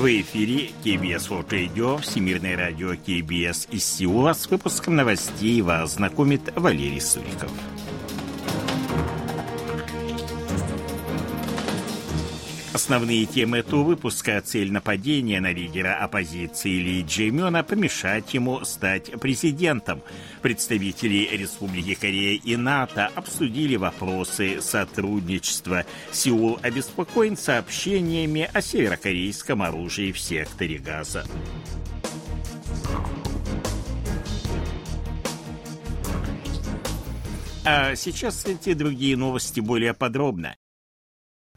В эфире КБС World Radio, Всемирное радио КБС из Сеула. С выпуском новостей вас знакомит Валерий Суриков. Основные темы этого выпуска – цель нападения на лидера оппозиции Ли Джеймена помешать ему стать президентом. Представители Республики Корея и НАТО обсудили вопросы сотрудничества. Сеул обеспокоен сообщениями о северокорейском оружии в секторе Газа. А сейчас эти другие новости более подробно.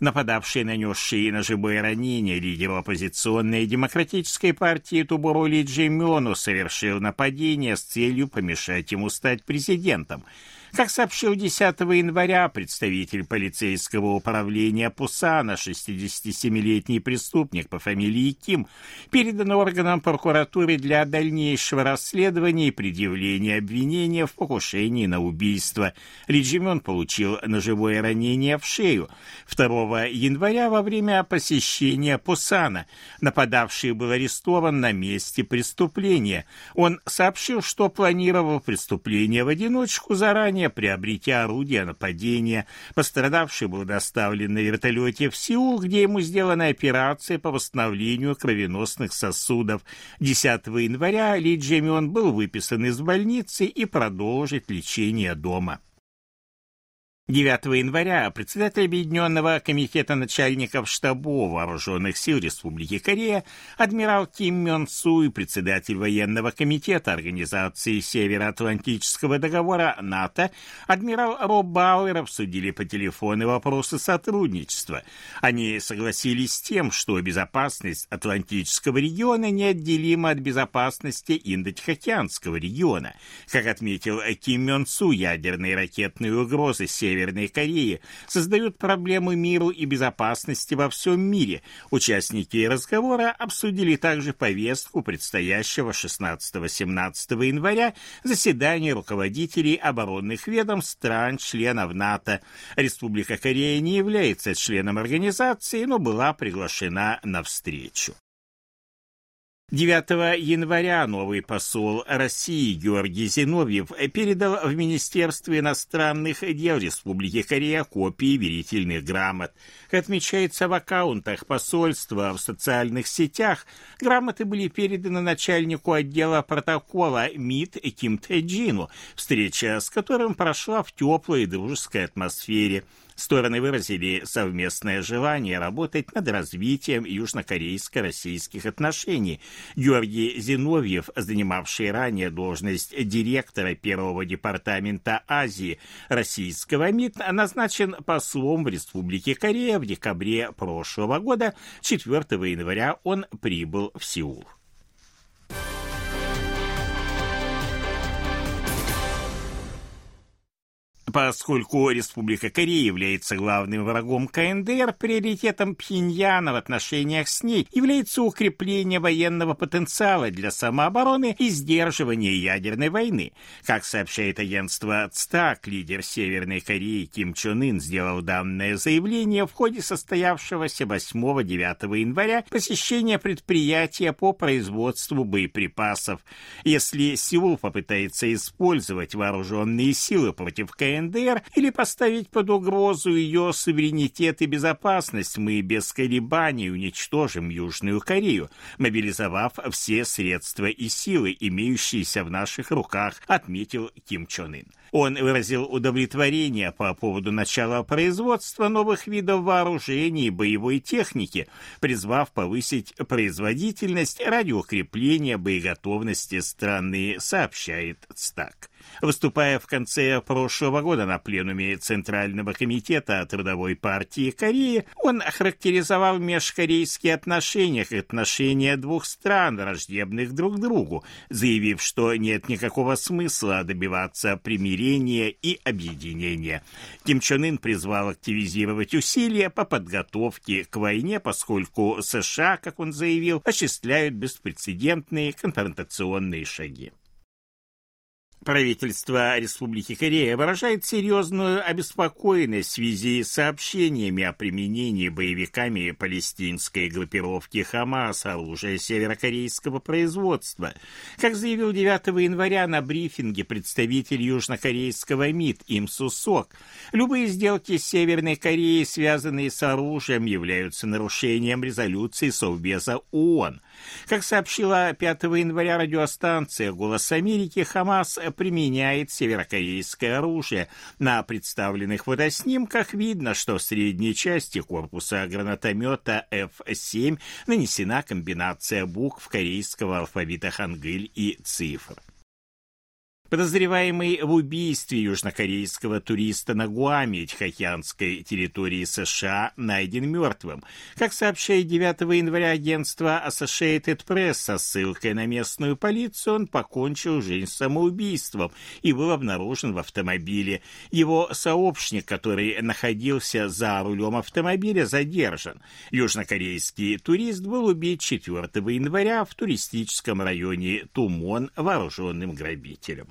Нападавший, нанесший ножевые ранения лидеру оппозиционной демократической партии Тубору Ли Джеймёну совершил нападение с целью помешать ему стать президентом. Как сообщил 10 января представитель полицейского управления Пусана, 67-летний преступник по фамилии Ким, передан органам прокуратуры для дальнейшего расследования и предъявления обвинения в покушении на убийство. Лиджимен получил ножевое ранение в шею. 2 января во время посещения Пусана нападавший был арестован на месте преступления. Он сообщил, что планировал преступление в одиночку заранее ранее, приобретя орудие нападения, пострадавший был доставлен на вертолете в Сеул, где ему сделана операция по восстановлению кровеносных сосудов. 10 января Ли Джемион был выписан из больницы и продолжит лечение дома. 9 января председатель Объединенного комитета начальников штабов вооруженных сил Республики Корея адмирал Ким Мён Су и председатель военного комитета Организации Североатлантического договора НАТО адмирал Роб Бауэр обсудили по телефону вопросы сотрудничества. Они согласились с тем, что безопасность Атлантического региона неотделима от безопасности Индо-Тихоокеанского региона. Как отметил Ким Мён Су, ядерные ракетные угрозы Севера Северной Кореи создают проблемы миру и безопасности во всем мире. Участники разговора обсудили также повестку предстоящего 16-17 января заседания руководителей оборонных ведомств стран-членов НАТО. Республика Корея не является членом организации, но была приглашена на встречу. 9 января новый посол России Георгий Зиновьев передал в Министерство иностранных дел Республики Корея копии верительных грамот. Отмечается в аккаунтах посольства в социальных сетях, грамоты были переданы начальнику отдела протокола МИД Ким Тэджину, встреча с которым прошла в теплой и дружеской атмосфере. Стороны выразили совместное желание работать над развитием южнокорейско-российских отношений. Георгий Зиновьев, занимавший ранее должность директора Первого департамента Азии российского МИД, назначен послом в Республике Корея в декабре прошлого года. 4 января он прибыл в Сеул. Поскольку Республика Корея является главным врагом КНДР, приоритетом Пхеньяна в отношениях с ней является укрепление военного потенциала для самообороны и сдерживания янерной войны. Как сообщает агентство ЦТАК, лидер Северной Кореи Ким Чен Ын сделал данное заявление в ходе состоявшегося 8-9 января посещения предприятия по производству боеприпасов. Если Сеул попытается использовать вооруженные силы против КНДР, КНДР или поставить под угрозу ее суверенитет и безопасность, мы без колебаний уничтожим Южную Корею, мобилизовав все средства и силы, имеющиеся в наших руках, отметил Ким Чон Ын. Он выразил удовлетворение по поводу начала производства новых видов вооружений и боевой техники, призвав повысить производительность ради укрепления боеготовности страны, сообщает СТАК. Выступая в конце прошлого года на пленуме Центрального комитета Трудовой партии Кореи, он охарактеризовал межкорейские отношения как отношения двух стран, враждебных друг другу, заявив, что нет никакого смысла добиваться примирения и объединения. Ким Чен Ын призвал активизировать усилия по подготовке к войне, поскольку США, как он заявил, осуществляют беспрецедентные конфронтационные шаги. Правительство Республики Корея выражает серьезную обеспокоенность в связи с сообщениями о применении боевиками палестинской группировки «Хамас» оружия северокорейского производства. Как заявил 9 января на брифинге представитель южнокорейского МИД Им Сусок, любые сделки с Северной Кореей, связанные с оружием, являются нарушением резолюции Совбеза ООН. Как сообщила 5 января радиостанция «Голос Америки», Хамас применяет северокорейское оружие. На представленных фотоснимках видно, что в средней части корпуса гранатомета F-7 нанесена комбинация букв корейского алфавита Хангыль и цифр. Подозреваемый в убийстве южнокорейского туриста на Гуаме, Тихоокеанской территории США, найден мертвым. Как сообщает 9 января агентство Associated Press со ссылкой на местную полицию, он покончил жизнь самоубийством и был обнаружен в автомобиле. Его сообщник, который находился за рулем автомобиля, задержан. Южнокорейский турист был убит 4 января в туристическом районе Тумон вооруженным грабителем.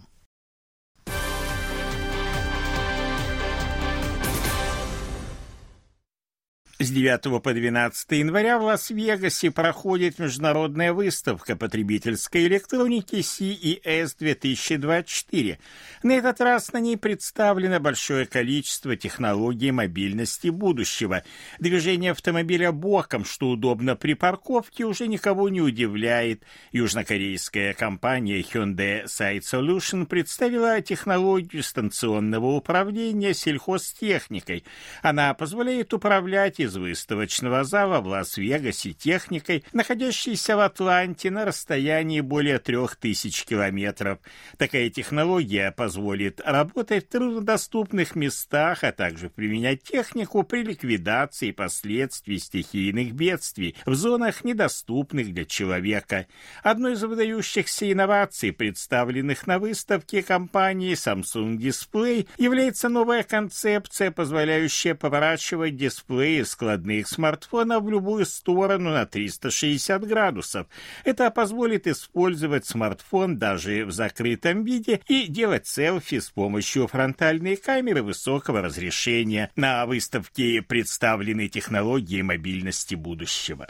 С 9 по 12 января в Лас-Вегасе проходит международная выставка потребительской электроники CES 2024. На этот раз на ней представлено большое количество технологий мобильности будущего. Движение автомобиля боком, что удобно при парковке, уже никого не удивляет. Южнокорейская компания Hyundai Site Solution представила технологию станционного управления сельхозтехникой. Она позволяет управлять из из выставочного зала в Лас-Вегасе техникой, находящейся в Атланте на расстоянии более трех тысяч километров. Такая технология позволит работать в труднодоступных местах, а также применять технику при ликвидации последствий стихийных бедствий в зонах, недоступных для человека. Одной из выдающихся инноваций, представленных на выставке компании Samsung Display, является новая концепция, позволяющая поворачивать дисплеи с складных смартфонов в любую сторону на 360 градусов. Это позволит использовать смартфон даже в закрытом виде и делать селфи с помощью фронтальной камеры высокого разрешения. На выставке представлены технологии мобильности будущего.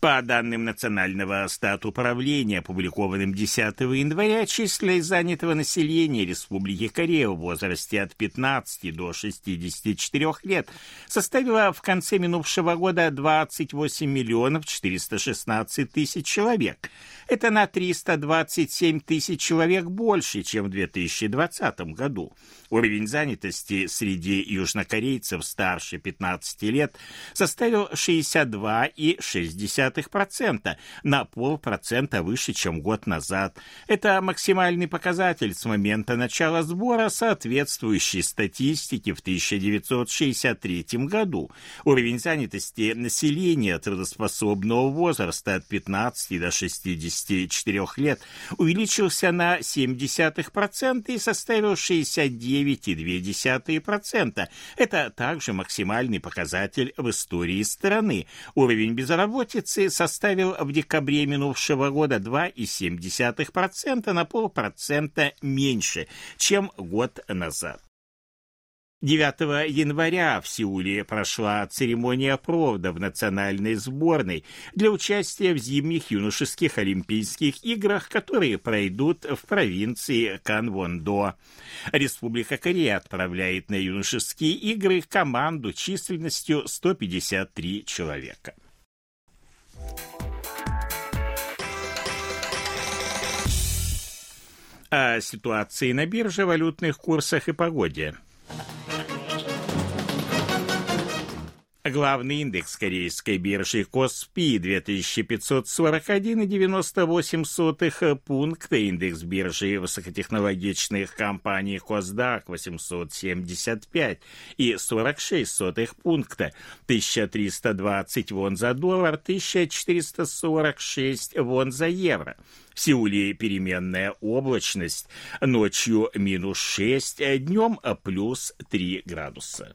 По данным Национального статуправления, опубликованным 10 января, численность занятого населения Республики Корея в возрасте от 15 до 64 лет составила в конце минувшего года 28 миллионов 416 тысяч человек. Это на 327 тысяч человек больше, чем в 2020 году. Уровень занятости среди южнокорейцев старше 15 лет составил 62,6%, на полпроцента выше, чем год назад. Это максимальный показатель с момента начала сбора соответствующей статистики в 1963 году. Уровень занятости населения трудоспособного возраста от 15 до 64 лет увеличился на 0,7% и составил 69 9,2%. Это также максимальный показатель в истории страны. Уровень безработицы составил в декабре минувшего года 2,7% на полпроцента меньше, чем год назад. 9 января в Сеуле прошла церемония провода в национальной сборной для участия в зимних юношеских Олимпийских играх, которые пройдут в провинции Канвондо. Республика Корея отправляет на юношеские игры команду численностью 153 человека. О ситуации на бирже, валютных курсах и погоде – Главный индекс корейской биржи Коспи 2541,98 пункта, индекс биржи высокотехнологичных компаний Косдак 875 и 46 сотых пункта, 1320 вон за доллар, 1446 вон за евро. В Сеуле переменная облачность, ночью минус 6, днем плюс 3 градуса.